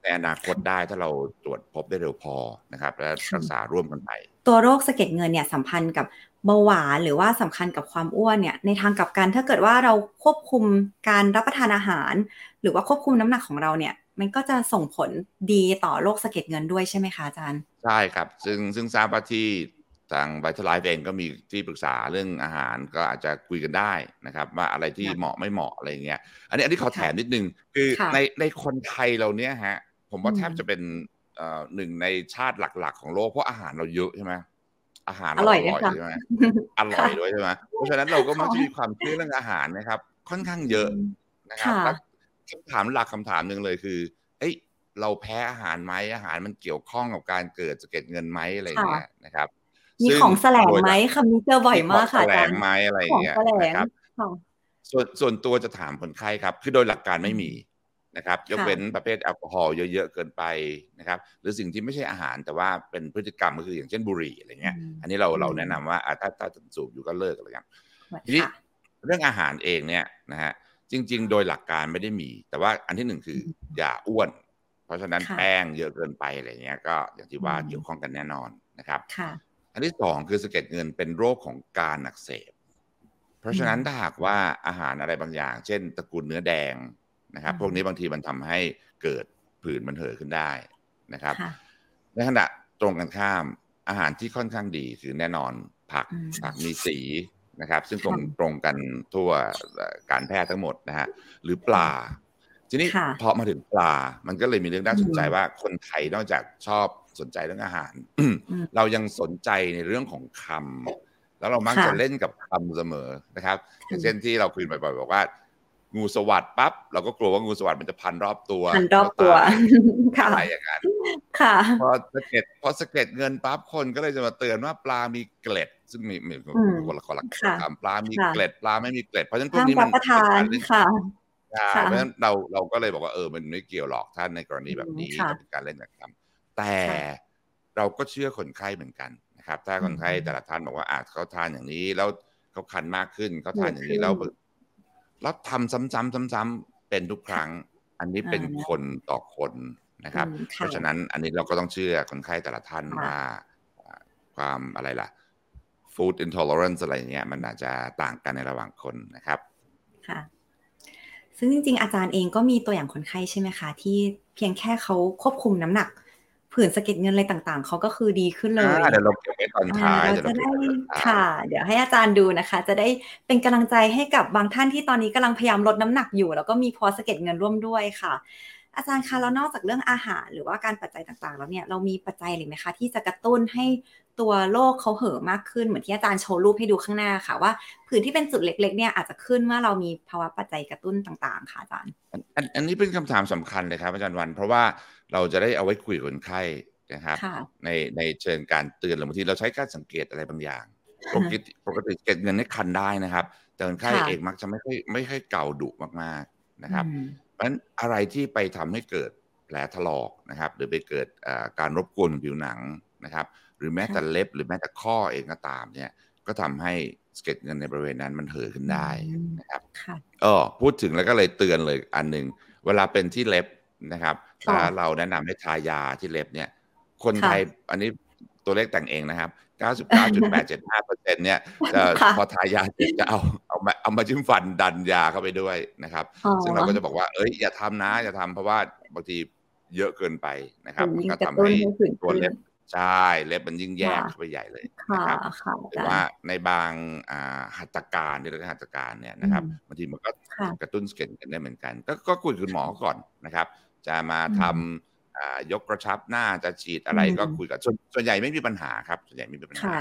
ในอนาคตได้ถ้าเราตรวจพบได้เร็วพอนะครับและรักษาร่วมกันไปตัวโรคสะเก็ดเงินเนี่ยสัมพันธ์กับเบาหวานหรือว่าสำคัญกับความอ้วนเนี่ยในทางกลับกันถ้าเกิดว่าเราควบคุมการรับประทานอาหาร หรือว่าควบคุมน้ำหนักของเราเนี่ยมันก็จะส่งผลดีต่อโรคสะเก็ดเงินด้วยใช่ไหมคะอาจารย์ ใช่ครับ ซึ่งซึ่งทราบว่าที่ทางไบทไลฟ์เองก็มีที่ปรึกษาเรื่องอาหารก็อาจจะคุยกันได้นะครับ ว่าอะไรที่เหมาะไม่เหมาะอะไรเงี้ย อันนี้อันนี้ขอแถมนิดนึง คือในในคนไทยเราเนี้ยฮะ ผมว่าแทบจะเป็นหนึ่งในชาติหลักๆ ของโลกเพราะอาหารเราเยอะใช่ไหมอาหารอร่อยใช่ไหมอร่อยด้วยใช่ไหมเพราะฉะนั้นเราก็มักจะมีความเชื่อเรื่องอาหารนะครับ ค่อนข้างเยอะนะครับแล้ว คำถามหลักคำถามหนึ่งเลยคือ เอ้ย เราแพ้อาหารไหมอาหารมันเกี่ยวข้องกับการเกิดสะเก็ดเงินไหมอะไรเงี้ยนะครับ มีของแสลงไหมคำนี้เจอบ่อยมากค่ะแสลงไหมอะไรอย่างเงี้ยนะครับส่วนส่วนตัวจะถามคนไข้ครับ คือโดยหลักการไม่มีนะครับยกเว้นประเภทแอลกอฮอล์เยอะๆเกินไปนะครับ หรือสิ่งที่ไม่ใช่อาหารแต่ว่าเป็นพฤติกรรมก็คืออย่างเช่นบุหรี่อะไรเงี้ย อันนี้เราเราแนะนำว่าถ้าถ้าสูบอยู่ก็เลิกอะไรเงี้ยทีนี้เรื่องอาหารเองเนี่ยนะฮะ จริง ๆ โดยหลักการไม่ได้มี แต่ว่าอันที่หนึ่งคือ อย่าอ้วน เพราะฉะนั้นแป้งเยอะเกินไปอะไรเงี้ยก็อย่างที่ว่าเกี่ยวข้องกันแน่นอนนะครับอันที่สองคือสะเก็ดเงินเป็นโรคของการอักเสบ เพราะฉะนั้นถ้าหากว่าอาหารอะไรบางอย่าง เช่นตระกูลเนื้อแดงนะครับ พวกนี้บางทีมันทำให้เกิดผื่นมันเถอขึ้นได้นะครับ ในขณะตรงกันข้ามอาหารที่ค่อนข้างดีคือแน่นอนผักผักมีสี นะครับ ซึ่งตรงตรงกันทั่วการแพทย์ทั้งหมดนะฮะหรือปลา ทีนี้พอมาถึงปลา มันก็เลยมีเรื่องน่าสนใจว่าคนไทยนอกจากชอบสนใจเรื่องอาหาร เรายังสนใจในเรื่องของคำแล้วเรามักจะเล่นกับคำเสมอนะครับ อย่างเช่นที่เราคุยบ่อยๆบอกว่า งูสวัสดปั๊บเราก็กลัวว่างูสวัสดมันจะพันรอบตัวพันรอบตัวอะไรอย่างนั้นค่ะพอสะเก็ดพอสะเก็ดเงินปั๊บคนก็เลยจะมาเตือนว่าปลามีเกล็ด ซึ่งมีมีคนละคนละคำปลามีเกล็ดปลาไม่มีเกล็ดเพราะฉะนั้นพวกนี้มันเป็นการเล่นค่ะเพราะฉะนั้นเราเราก็เลยบอกว่าเออมันไม่เกี่ยวหรอกท่านในกรณีแบบนี้เป็นการเล่นกับคำแต่เราก็เชื่อคนไข้เหมือนกันนะครับ ถ้าคนไข้แต่ละท่านบอกว่าอาจเขาทานอย่างนี้แล้วเขาคันมากขึ้นเขาทานอย่างนี้แล้ว แล้วทำซ้ำๆซ้ำๆเป็นทุกครั้ง อันนี้เป็นคนต่อคนนะครับ เพราะฉะนั้นอันนี้เราก็ต้องเชื่อคนไข้แต่ละท่านว่าความอะไรล่ะ food intolerance อะไรเงี้ยมันอาจจะต่างกันในระหว่างคนนะครับ ค่ะ ซึ่งจริงๆ อาจารย์เองก็มีตัวอย่างคนไข้ใช่ไหมคะ ที่เพียงแค่เขาควบคุมน้ำหนัก ผื่นสะเก็ดเงินอะไรต่างๆ เขาก็คือดีขึ้นเลยเดี๋ยวเราเก็บไว้ตอนท้ายเราจะได้ค่ะ เดี๋ยวให้อาจารย์ดูนะคะ จะได้เป็นกำลังใจให้กับบางท่านที่ตอนนี้กำลังพยายามลดน้ำหนักอยู่ แล้วก็มีพอสะเก็ดเงินร่วมด้วยค่ะ อาจารย์คะแล้วนอกจากเรื่องอาหาร หรือว่าการปัจจัยต่างๆ แล้วเนี่ยเรามีปัจจัยอะไรไหมคะ ที่จะกระตุ้นให้ ตัวโรคเขาเห่อมากขึ้นเหมือนที่อาจารย์โชว์รูปให้ดูข้างหน้าค่ะ ว่าผื่นที่เป็นจุดเล็ก ๆ เนี่ยอาจจะขึ้นเมื่อเรามีภาวะปัจจัยกระตุ้นต่างๆ ค่ะอาจารย์อันนี้เป็นคำถามสำคัญเลยครับอาจารย์วัน เพราะว่าเราจะได้เอาไว้คุยกับคนไข้นะครับในในเชิงการเตือนหรือบางทีเราใช้การสังเกตอะไรบางอย่างปกติปกติเก็บเงินให้คันได้นะครับ แต่คนไข้เองมักจะไม่ค่อยไม่ค่อยเก่าดุมากๆนะครับเพราะฉะนั้นอะไรที่ไปทำให้เกิดแผลถลอกนะครับ หรือไปเกิดการรบกวนผิวหนังนะครับ หรือแม้แต่เล็บ หรือแม้แต่ข้อเองก็ตามเนี่ย ก็ทำให้สเก็ตเงินในบริเวณนั้นมันเห่อขึ้นได้นะครับเออพูดถึงแล้วก็เลยเตือนเลยอันหนึ่งเวลาเป็นที่เล็บนะครับถ้าเราแนะนำให้ทายาที่เล็บเนี่ย คนไทยอันนี้ตัวเลขแต่งเองนะครับ 99.875เปอร์เซ็นเนี่ยจะพอทายาเสร็จจะเอาเอามาเอามาจิ้มฟันดันยาเข้าไปด้วยนะครับ ซึ่งเราก็จะบอกว่าเอ้ยอย่าทำนะอย่าทำเพราะว่าบางทีเยอะเกินไปนะครับมันก็ทำให้ตัวเล็บ ใช่เล็บมันยิ่งแยกเข้าไปใหญ่เลยนะครับหรือว่าในบางหัตถการในเรื่องหัตถการเนี่ยนะครับบางทีมันก็กระตุ้นสะเก็ดกันได้เหมือนกัน ก็คุยคุณหมอก่อนนะครับ จะมาทำยกกระชับหน้าจะฉีดอะไรก็คุยกับส่วนใหญ่ไม่มีปัญหาครับ ส่วนใหญ่ไม่มีปัญหา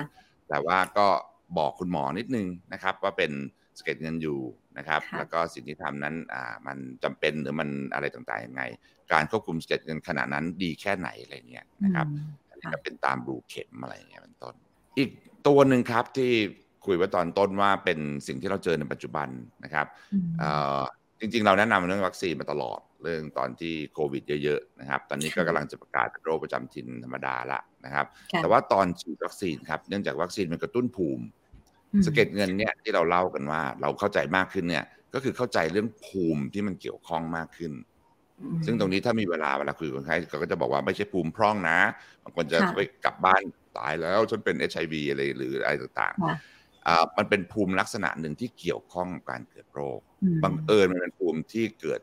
แต่ว่าก็บอกคุณหมอนิดนึงนะครับ ว่าเป็นสะเก็ดเงินอยู่นะครับค่ะแล้วก็สิ่งที่ทำนั้นอ่ามันจำเป็นหรือมันอะไรต่างๆยังไง การควบคุมสเก็ตเงินขณะนั้นดีแค่ไหนอะไรเงี้ยนะครับ อืมอันนี้ก็เป็นตามรูเข็มอะไรอย่างเงี้ยเป็นต้น อีกตัวหนึ่งครับที่คุยไว้ตอนต้นว่าเป็นสิ่งที่เราเจอในปัจจุบันนะครับอืมเอ่อจริงๆ เราแนะนำเรื่องวัคซีนมาตลอดเรื่องตอนที่โควิดเยอะๆนะครับ ตอนนี้ก็ค่ะกำลังจะประกาศเป็นโรคประจำถิ่นธรรมดาละนะครับค่ะแต่ว่าตอนฉีดวัคซีนครับเนื่องจากวัคซีนมันกระตุ้นภูมิอืมสะเก็ดเงินเนี่ยที่เราเล่ากันว่า เราเข้าใจมากขึ้นเนี่ยก็คือเข้าใจเรื่องภูมิที่มันเกี่ยวข้องมากขึ้นอืม ซึ่งตรงนี้ถ้ามีเวลาเวลาคุยกับคนไข้เขาก็จะบอกว่าไม่ใช่ภูมิพร่องนะบางคนจะค่ะไปกลับบ้านตายแล้วฉันเป็นเอชไอวีอะไรหรืออะไรต่างค่ะๆอ่ามันเป็นภูมิลักษณะหนึ่งที่เกี่ยวข้องกับการเกิดโรคอืมบังเอิญมันเป็นภูมิที่เกิด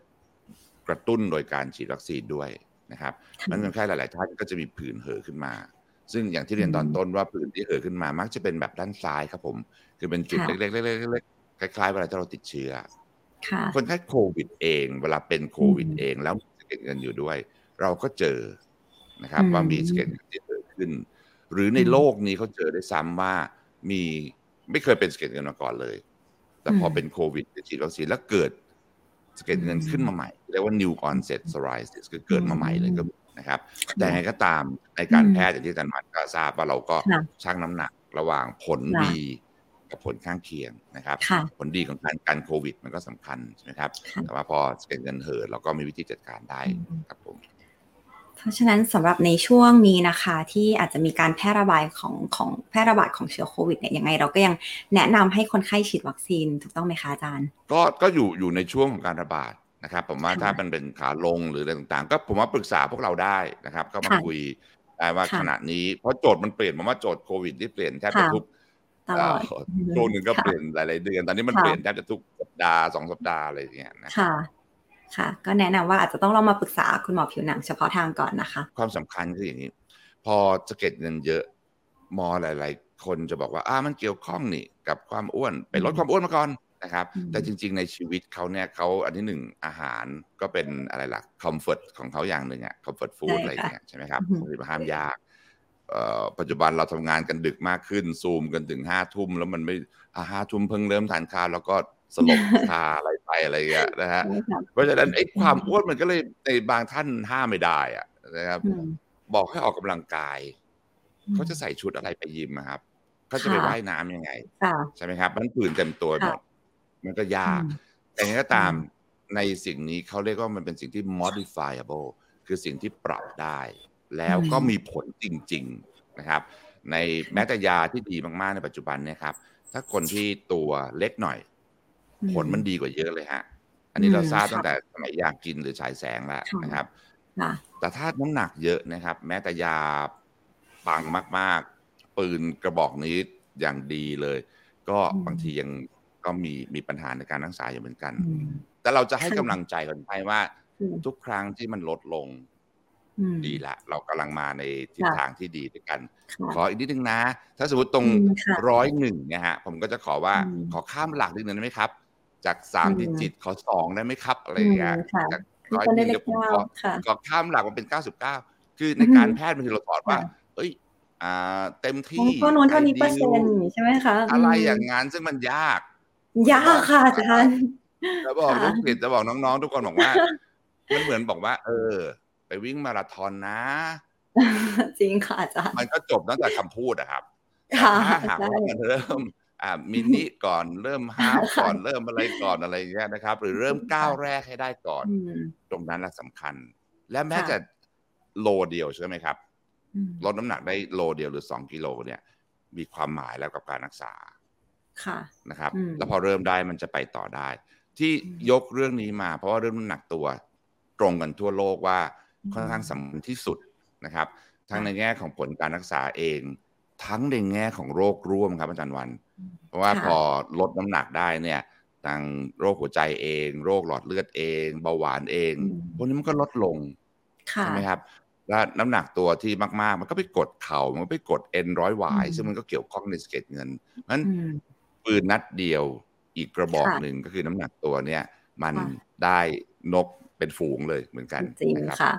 กระตุ้นโดยการฉีดวัคซีนด้วยนะครับค่ะมันคนไข้หลาย ๆ ท่านก็จะมีผื่นเห่อขึ้นมา ซึ่งอย่างที่เรียนตอนต้นว่าผื่นที่เห่อขึ้นมามักจะเป็นแบบด้านซ้ายครับผม คือเป็นจุดค่ะเล็กๆเล็กๆๆคล้ายๆเวลาที่เราติดเชื้อ ค่ะคนไข้โควิดเอง เวลาเป็นโควิดอืมเองแล้วมีสะเก็ดเงินอยู่ด้วย เราก็เจอนะครับอืมว่ามีสะเก็ดเงินที่เกิดขึ้น หรือในอืมโลกนี้เขาเจอได้ซ้ำว่ามีไม่เคยเป็นสะเก็ดเงินมาก่อนเลย แต่พออมเป็นโควิดฉีดวัคซีนแล้วเกิดสะเก็ดเงินอืมขึ้นมาใหม่เรียกว่า new onset psoriasis คือเกิดมาใหม่เลยก็มีนะครับ แต่ยังไงก็ตามในการอืมแพทย์อย่างที่อาจารย์หมันก็ทราบว่าเราก็ค่ะชั่งน้ำหนักระหว่างผลค่ะดี กับผลข้างเคียงนะครับค่ะผลดีของการกันโควิด มันก็สำคัญใช่ไหมครับค่ะแต่ว่าพอสเก็ตเงินเหินเราก็มีวิธีจัดการได้อืมครับผมเพราะฉะนั้นสำหรับในช่วงนี้นะคะที่อาจจะมีการแพร่ระบาดของของแพร่ระบาดของเชื้อโควิดเนี่ยยังไงเราก็ยังแนะนำให้คนไข้ฉีดวัคซีนถูกต้องไหมคะอาจารย์ ก็ก็อยู่อยู่ในช่วงของการระบาดนะครับ ผมว่าค่ะถ้ามันเป็นขาลงหรืออะไรต่างๆ ก็ผมว่าปรึกษาพวกเราได้นะครับ ก็มาค่ะคุยได้ว่าค่ะขณะนี้เพราะโจทย์มันเปลี่ยนผมว่าโจทย์โควิดที่เปลี่ยนแทบจะค่ะทุก ตลอดเอ่อช่วงหนึ่งก็ค่ะเปลี่ยนหลาย ๆ เดือน ตอนนี้มันค่ะเปลี่ยนแทบจะทุกสัปดาห์สองสัปดาห์อะไรอย่างเงี้ยนะค่ะค่ะ ก็แนะนำว่าอาจจะต้องลองมาปรึกษาคุณหมอผิวหนังเฉพาะทางก่อนนะคะ ความสำคัญคืออย่างนี้ พอสะเก็ดเงินเยอะหมอหลาย ๆ คนจะบอกว่าอ่ามันเกี่ยวข้องนี่กับความอ้วนไปลดอืมความอ้วนมาก่อนนะครับอืมแต่จริง ๆ ในชีวิตเขาเนี่ยเขาอันที่หนึ่งอาหารก็เป็นอะไรล่ะคอมฟอร์ตของเขาอย่างหนึ่งอะคอมฟอร์ตฟู้ดใช่อะไรอย่างค่ะเงี้ยใช่ไหมครับอือฮึบางทีมันห้ามยากเอ่อ ปัจจุบันเราทำงานกันดึกมากขึ้น ซูมกันถึงห้าทุ่มแล้วมันไม่อ่าห้าทุ่มเพิ่งเริ่มทานข้าวแล้วก็สลบคาอะไรไปอะไรอย่างเงี้ยนะฮะใช่ค่ะเพราะฉะนั้นไอ้ความอ้วนมันก็เลยในบางท่านห้ามไม่ได้อะนะครับอืมบอกให้ออกกำลังกายอืมเขาจะใส่ชุดอะไรไปยิมอะครับเขาจะไปค่ะว่ายน้ำยังไงค่ะใช่ไหมครับ มันผื่นเต็มตัวหมค่ะดมันก็ยากอืมแต่ยังไงก็ตามอืมในสิ่งนี้เขาเรียกว่ามันเป็นสิ่งที่ modifiable คือสิ่งที่ปรับได้ แล้วก็มีผลจริง ๆนะครับ ในแม้แต่ยาที่ดีมากๆในปัจจุบันเนี่ยครับ ถ้าคนที่ตัวเล็กหน่อย ผลมันดีกว่าเยอะเลยฮะ อันนี้เราทราบอืมตั้งแต่สมัยยากินหรือฉายแสงแล้วค่ะนะครับค่ะแต่ถ้าน้ำหนักเยอะนะครับ แม้แต่ยาปังมาก ๆ ปืนกระบอกนี้อย่างดีเลย ก็อืมบางทียังก็มีมีปัญหาในการรักษาอยู่เหมือนกันอืมแต่เราจะให้ค่ะกำลังใจคนไข้ว่าอืมทุกครั้งที่มันลดลงอืม ดีละ เรากำลังมาในทิศค่ะทางที่ดีด้วยกันค่ะขออีกนิดนึงนะ ถ้าสมมติตรงอืมค่ะร้อยหนึ่งเนี่ยฮะผมก็จะขอว่าอืมขอข้ามหลักนิดนึงได้ไหมครับ จากสามอืมดิจิตขอสองได้ไหมครับอะไรอย่างเงี้ยอืมค่ะจากมีร้อยคนหได้นึ่งเลเดี๋ขยวผมเก้าขอค่ะก็ข้ามหลักมาเป็น99คือในอือฮึการแพทย์บางทีเราสอนว่าค่ะเอ้ยอ่าเต็มอ๋อที่เท่านู้นเท่านี้ ideal เปอร์เซ็นต์ใช่ไหมคะอะไรมอย่างงั้นซึ่งมันยาก ยากค่ะอาจารย์แล้วบอกค่ะลูกศิษย์จะบอกน้องๆ ทุกคนบอกว่ามันเหมือนบอกว่า เออ ไปวิ่งมาราธอนนะ จริงค่ะอาจารย์มันก็จบตั้งแต่คำพูดอะครับค่ะแต่ถ้าหากใช่ว่ามันเริ่มอ่ามินิก่อนเริ่มฮาฟค่ะก่อนเริ่มอะไรก่อนอะไรอย่างเงี้ยนะครับ หรือเริ่มก้าวแรกให้ได้ก่อนอืมตรงนั้นแหละสำคัญ และแม้ค่ะจะโลเดียวใช่ไหมครับอืมลดน้ำหนักได้โลเดียวหรือ2กิโลเนี่ย มีความหมายแล้วกับการรักษาค่ะนะครับอืมแล้วพอเริ่มได้มันจะไปต่อได้ ที่อืมยกเรื่องนี้มา เพราะว่าเรื่องน้ำหนักตัว ตรงกันทั่วโลกว่าอืม ค่อนข้างสำคัญที่สุดนะครับ ทั้งค่ะในแง่ของผลการรักษาเอง ทั้งในแง่ของโรคร่วมครับอาจารย์วัน เพราะว่าค่ะพอลดน้ำหนักได้เนี่ยทางโรคหัวใจเอง โรคหลอดเลือดเอง เบาหวานเองอืมพวกนี้มันก็ลดลงค่ะใช่ไหมครับแล้วน้ำหนักตัวที่มากๆ มันก็ไปกดเข่ามันก็ไปกดเอ็นร้อยหวายอืมซึ่งมันก็เกี่ยวข้องในสะเก็ดเงินเพราะฉะนั้นอืมปืนนัดเดียวอีกกระบอกค่ะหนึ่งก็คือน้ำหนักตัวเนี่ย มันค่ะได้นกเป็นฝูงเลยเหมือนกันจริงนะครับค่ะ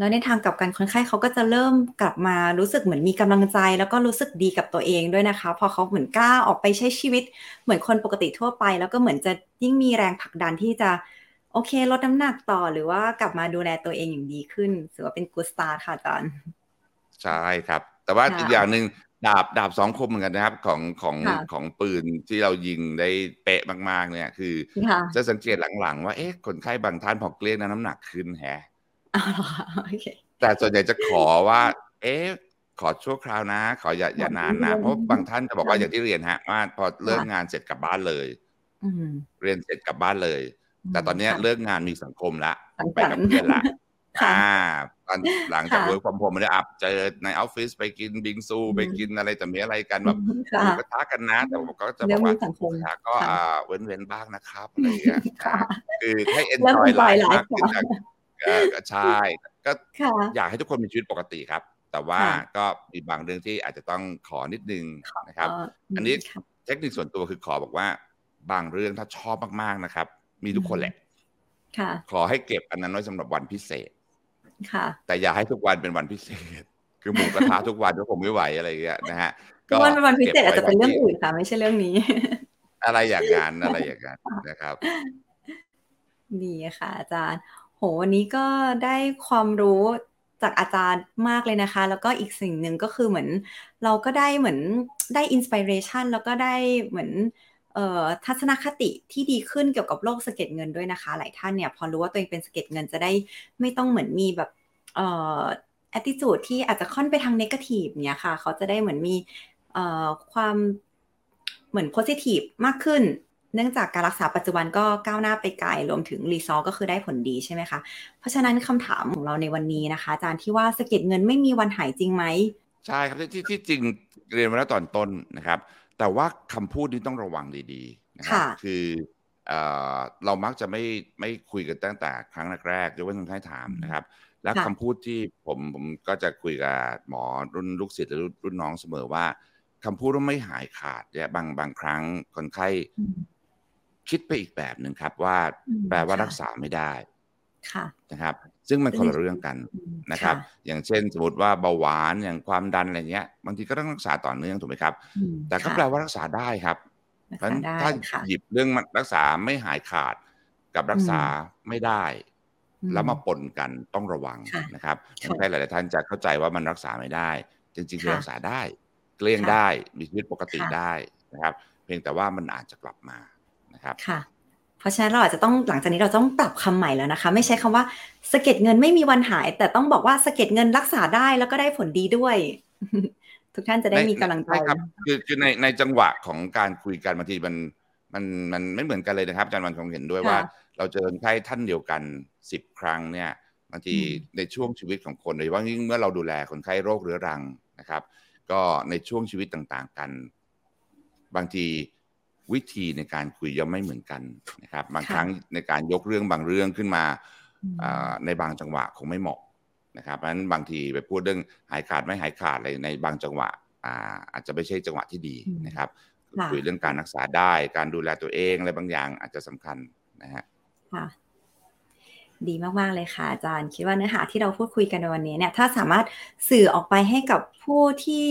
แล้วในทางกลับกันคนไข้เขาก็จะเริ่มกลับมารู้สึกเหมือนมีกำลังใจ แล้วก็รู้สึกดีกับตัวเองด้วยนะคะ พอเขาเหมือนกล้าออกไปใช้ชีวิต เหมือนคนปกติทั่วไป แล้วก็เหมือนจะยิ่งมีแรงผลักดันที่จะโอเคลดน้ำหนักต่อหรือว่ากลับมาดูแลตัวเองอย่างดีขึ้นถือว่าเป็นกูสตาร์ค่ะอาจารย์ใช่ครับ แต่ว่าอีกอย่างหนึ่งดาบดาบสองคมเหมือนกันนะครับของของของปืนที่เรายิงได้เป๊ะมากๆเนี่ยคือ จะสังเกตหลังๆ ว่าเอ๊ะคนไข้บางท่านพอเกลี้ยงน้ำหนักขึ้นแฮะ แต่ส่วนใหญ่จะขอว่า เอ๊ะขอชั่วคราวนะ ขออย่าอย่านานนะ เพราะบางท่านจะบอกว่าอย่างที่เรียนฮะว่าพอเลิกงานเสร็จกลับบ้านเลยเรียนเสร็จกลับบ้านเลย แต่ตอนนี้เลิกงานมีสังคมละไปกับเพื่อนละอ่าตอนหลังจาก work from home ไม่ได้อัพเจอในออฟฟิศไปกินบิงซู ไปกินอะไรแต่มีอะไรกันแบบก็ท้ากันนะ แต่ผมก็จะบอกว่าก็อ่าเว้นเว้นบ้างนะครับอะไรเงี้ยคือให้ enjoy life มากขึ้นก็ ใช่ก็อยากให้ทุกคนมีชีวิตปกติครับ แต่ว่าก็มีบางเรื่องที่อาจจะต้องขอนิดนึงนะครับ อันนี้เทคนิคส่วนตัวคือขอบอกว่า บางเรื่องถ้าชอบมากๆนะครับ มีทุกคนแหละขอให้เก็บอันนั้นไว้สำหรับวันพิเศษ ค่ะ แต่อย่าให้ทุกวันเป็นวันพิเศษ คือหมูกระทะทุกวันก็คงไม่ไหวอะไรอย่างเงี้ยนะฮะก็วันเป็นวันพิเศษอาจจะเป็นเรื่องอื่นค่ะ ไม่ใช่เรื่องนี้ อะไรอย่างนั้นอะไรอย่างนั้นนะครับดีค่ะอาจารย์ โหวันนี้ก็ได้ความรู้จากอาจารย์มากเลยนะคะ แล้วก็อีกสิ่งหนึ่งก็คือเหมือน เราก็ได้เหมือนได้อินสปิเรชันแล้วก็ได้เหมือนทัศนคติที่ดีขึ้นเกี่ยวกับโลกสะเก็ตเงินด้วยนะคะ หลายท่านเนี่ยพอรู้ว่าตัวเองเป็นสะเก็ตเงินจะได้ไม่ต้องเหมือนมีแบบเอ่อ attitude ที่อาจจะค่อนไปทาง negative เนี่ยค่ะ เขาจะได้เหมือนมีเอ่อความเหมือน positive มากขึ้น เนื่องจากการรักษาปัจจุบันก็ก้าวหน้าไปไกลรวมถึงรีซอก็คือได้ผลดีใช่ไหมคะ เพราะฉะนั้นคำถามของเราในวันนี้นะคะ อาจารย์ที่ว่าสเก็ตเงินไม่มีวันหายจริงไหมใช่ครับที่ที่จริงเรียนมาแล้วตอนต้นนะครับ แต่ว่าคำพูดนี้ต้องระวังดีๆนะครับคือเรามักจะไม่ไม่คุยกันตั้งแต่ครั้งแรกๆยกเว้นคนไข้ถามนะครับ และคำพูดที่ผมผมก็จะคุยกับหมอรุ่นลูกศิษย์หรือรุ่นน้องเสมอว่าคำพูดว่าไม่หายขาดเนี่ยบางบางครั้งคนไข้ คิดไปอีกแบบหนึ่งครับ ว่าแปลว่ารักษาไม่ได้นะครับ ซึ่งมันคนละเรื่องกันนะครับ อย่างเช่นสมมติว่าเบาหวานอย่างความดันอะไรเงี้ยบางทีก็ต้องรักษาต่อเนื่องถูกไหมครับ แต่ก็แปลว่ารักษาได้ครับเพราะฉะนั้นถ้าหยิบเรื่องรักษาไม่หายขาดกับรักษาไม่ได้แล้วมาปนกันต้องระวังนะครับคนไข้หลาย ๆ ท่านจะเข้าใจว่ามันรักษาไม่ได้ จริง ๆ รักษาได้ เกลี้ยงได้มีชีวิตปกติได้นะครับ เพียงแต่ว่ามันอาจจะกลับมา นะครับเพราะฉะนั้นเราอาจจะต้องหลังจากนี้เราต้องปรับคำใหม่แล้วนะคะ ไม่ใช่คำว่าสะเก็ดเงินไม่มีวันหาย แต่ต้องบอกว่าสะเก็ดเงินรักษาได้แล้วก็ได้ผลดีด้วย ทุกท่านจะได้มีกำลังใจครับคือคือในในจังหวะของการคุยกันบางทีมันมันมันไม่เหมือนกันเลยนะครับอาจารย์วันคงเห็นด้วยว่า เราเจอคนไข้ท่านเดียวกันสิบครั้งเนี่ยบางทีในช่วงชีวิตของคนโดยเฉพาะยิ่งเมื่อเราดูแลคนไข้โรคเรื้อรังนะครับ ก็ในช่วงชีวิตต่างๆกัน บางที วิธีในการคุยย่อมไม่เหมือนกันนะครับ บางครั้งในการยกเรื่องบางเรื่องขึ้นมาในบางจังหวะคงไม่เหมาะนะครับเพราะฉะนั้นบางทีไปพูดเรื่องหายขาดไม่หายขาดอะไรในบางจังหวะอาจจะไม่ใช่จังหวะที่ดีนะครับ คุยเรื่องการรักษาได้ การดูแลตัวเองอะไรบางอย่างอาจจะสำคัญนะฮะดีมากๆเลยค่ะอาจารย์ คิดว่าเนื้อหาที่เราพูดคุยกันในวันนี้เนี่ยถ้าสามารถสื่อออกไปให้กับผู้ที่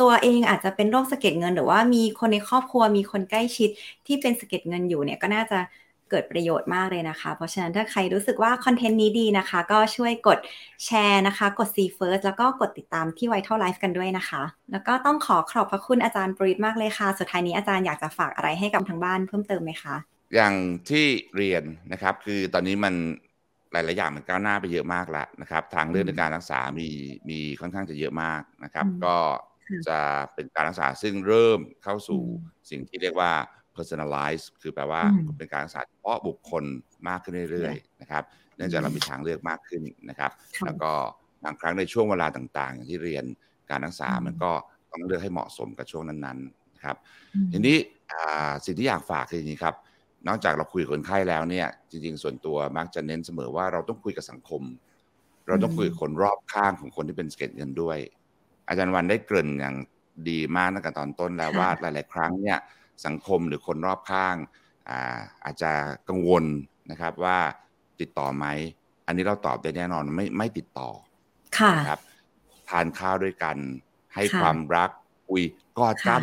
ตัวเองอาจจะเป็นโรคสะเก็ดเงิน หรือว่ามีคนในครอบครัวมีคนใกล้ชิดที่เป็นสะเก็ดเงินอยู่เนี่ยก็น่าจะเกิดประโยชน์มากเลยนะคะ เพราะฉะนั้นถ้าใครรู้สึกว่าคอนเทนต์นี้ดีนะคะ ก็ช่วยกดแชร์นะคะ กด See First แล้วก็กดติดตามที่ Vital Life กันด้วยนะคะ แล้วก็ต้องขอขอบพระคุณอาจารย์ปรีดมากเลยค่ะ สุดท้ายนี้อาจารย์อยากจะฝากอะไรให้กับทางบ้านเพิ่มเติมไหมคะ อย่างที่เรียนนะครับ คือตอนนี้มันหลายๆอย่างมันก้าวหน้าไปเยอะมากแล้วนะครับ ทางเรื่องในการรักษามีมีค่อนข้างจะเยอะมากนะครับ ก็ จะเป็นการรักษาซึ่งเริ่มเข้าสู่สิ่งที่เรียกว่า personalize คือแปลว่าเป็นการรักษาเฉพาะบุคคลมากขึ้นเรื่อยๆนะครับ เนื่องจากเรามีทางเลือกมากขึ้นนะครับ แล้วก็บางครั้งในช่วงเวลาต่างๆ อย่างที่เรียนการรักษามันก็ต้องเลือกให้เหมาะสมกับช่วงนั้นๆนะครับ ทีนี้สิ่งที่อยากฝากคืออย่างนี้ครับ นอกจากเราคุยกับคนไข้แล้วเนี่ย จริง ๆ ส่วนตัวมักจะเน้นเสมอว่าเราต้องคุยกับสังคม เราต้องคุยกับคนรอบข้างของคนที่เป็นสเก็ตเงินด้วย อาจารย์วันได้เกริ่นอย่างดีมากตั้งแต่ตอนต้นแล้วว่าหลาย ๆ ครั้งเนี่ยสังคมหรือคนรอบข้างอาอาจจะกังวลนะครับว่าติดต่อไหม อันนี้เราตอบได้แน่นอนไม่ไม่ติดต่อค่ะนะครับ ทานข้าวด้วยกัน ให้ค่ะความรักคุยกอดกัน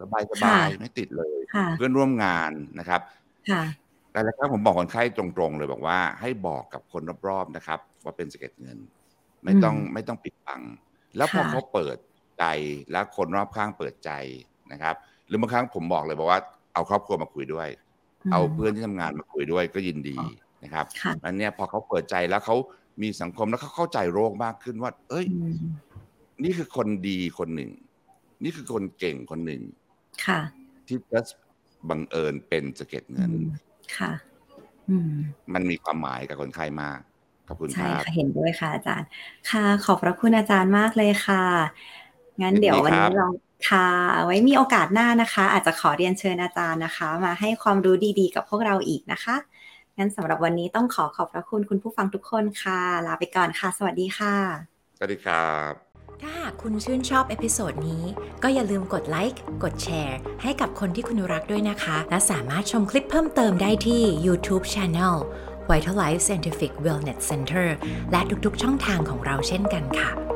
สบายสค่ะบายไม่ติดเลยค่ะเพื่อนร่วมงานนะครับค่ะแต่ละครั้งผมบอกคนไข้ตรงๆเลยบอกว่าให้บอกกับคนรอบๆนะครับ ว่าเป็นสะเก็ดเงิน ไม่ต้องอืมไม่ต้องปิดบัง แล้วพอค่ะเขาเปิดใจแล้วคนรอบข้างเปิดใจนะครับ หรือบางครั้งผมบอกเลยบอกว่าเอาครอบครัวมาคุยด้วย เอาเพื่อนที่ทำงานมาคุยด้วยก็ยินดีนะครับค่ะอันเนี้ยพอเขาเปิดใจแล้วเขามีสังคมแล้วเขาเข้าใจโรคมากขึ้นว่า เอ้ยอืมนี่คือคนดีคนหนึ่ง นี่คือคนเก่งคนหนึ่งค่ะ ที่จะบังเอิญเป็นสะเก็ดเงินอืมค่ะอืมมันมีความหมายกับคนไข้มาก ขอบคุณคใช่รับ ค่ะเห็นด้วยค่ะอาจารย์ ค่ะ ขอบพระคุณอาจารย์มากเลยค่ะ งั้นยินดีเดี๋ยววันครันี้บ เราค่ะ ไว้มีโอกาสหน้านะคะ อาจจะขอเรียนเชิญอาจารย์นะคะ มาให้ความรู้ดีๆ กับพวกเราอีกนะคะ งั้นสำหรับวันนี้ต้องขอขอบพระคุณคุณผู้ฟังทุกคนค่ะ ลาไปก่อนค่ะ สวัสดีค่ะ สวัสดีครับ ถ้าหากคุณชื่นชอบ episode นี้ ก็อย่าลืมกดไลค์ กดแชร์ ให้กับคนที่คุณรักด้วยนะคะ และสามารถชมคลิปเพิ่มเติมได้ที่ YouTube Channel Vital Life Scientific Wellness Center และทุกๆช่องทางของเราเช่นกันค่ะ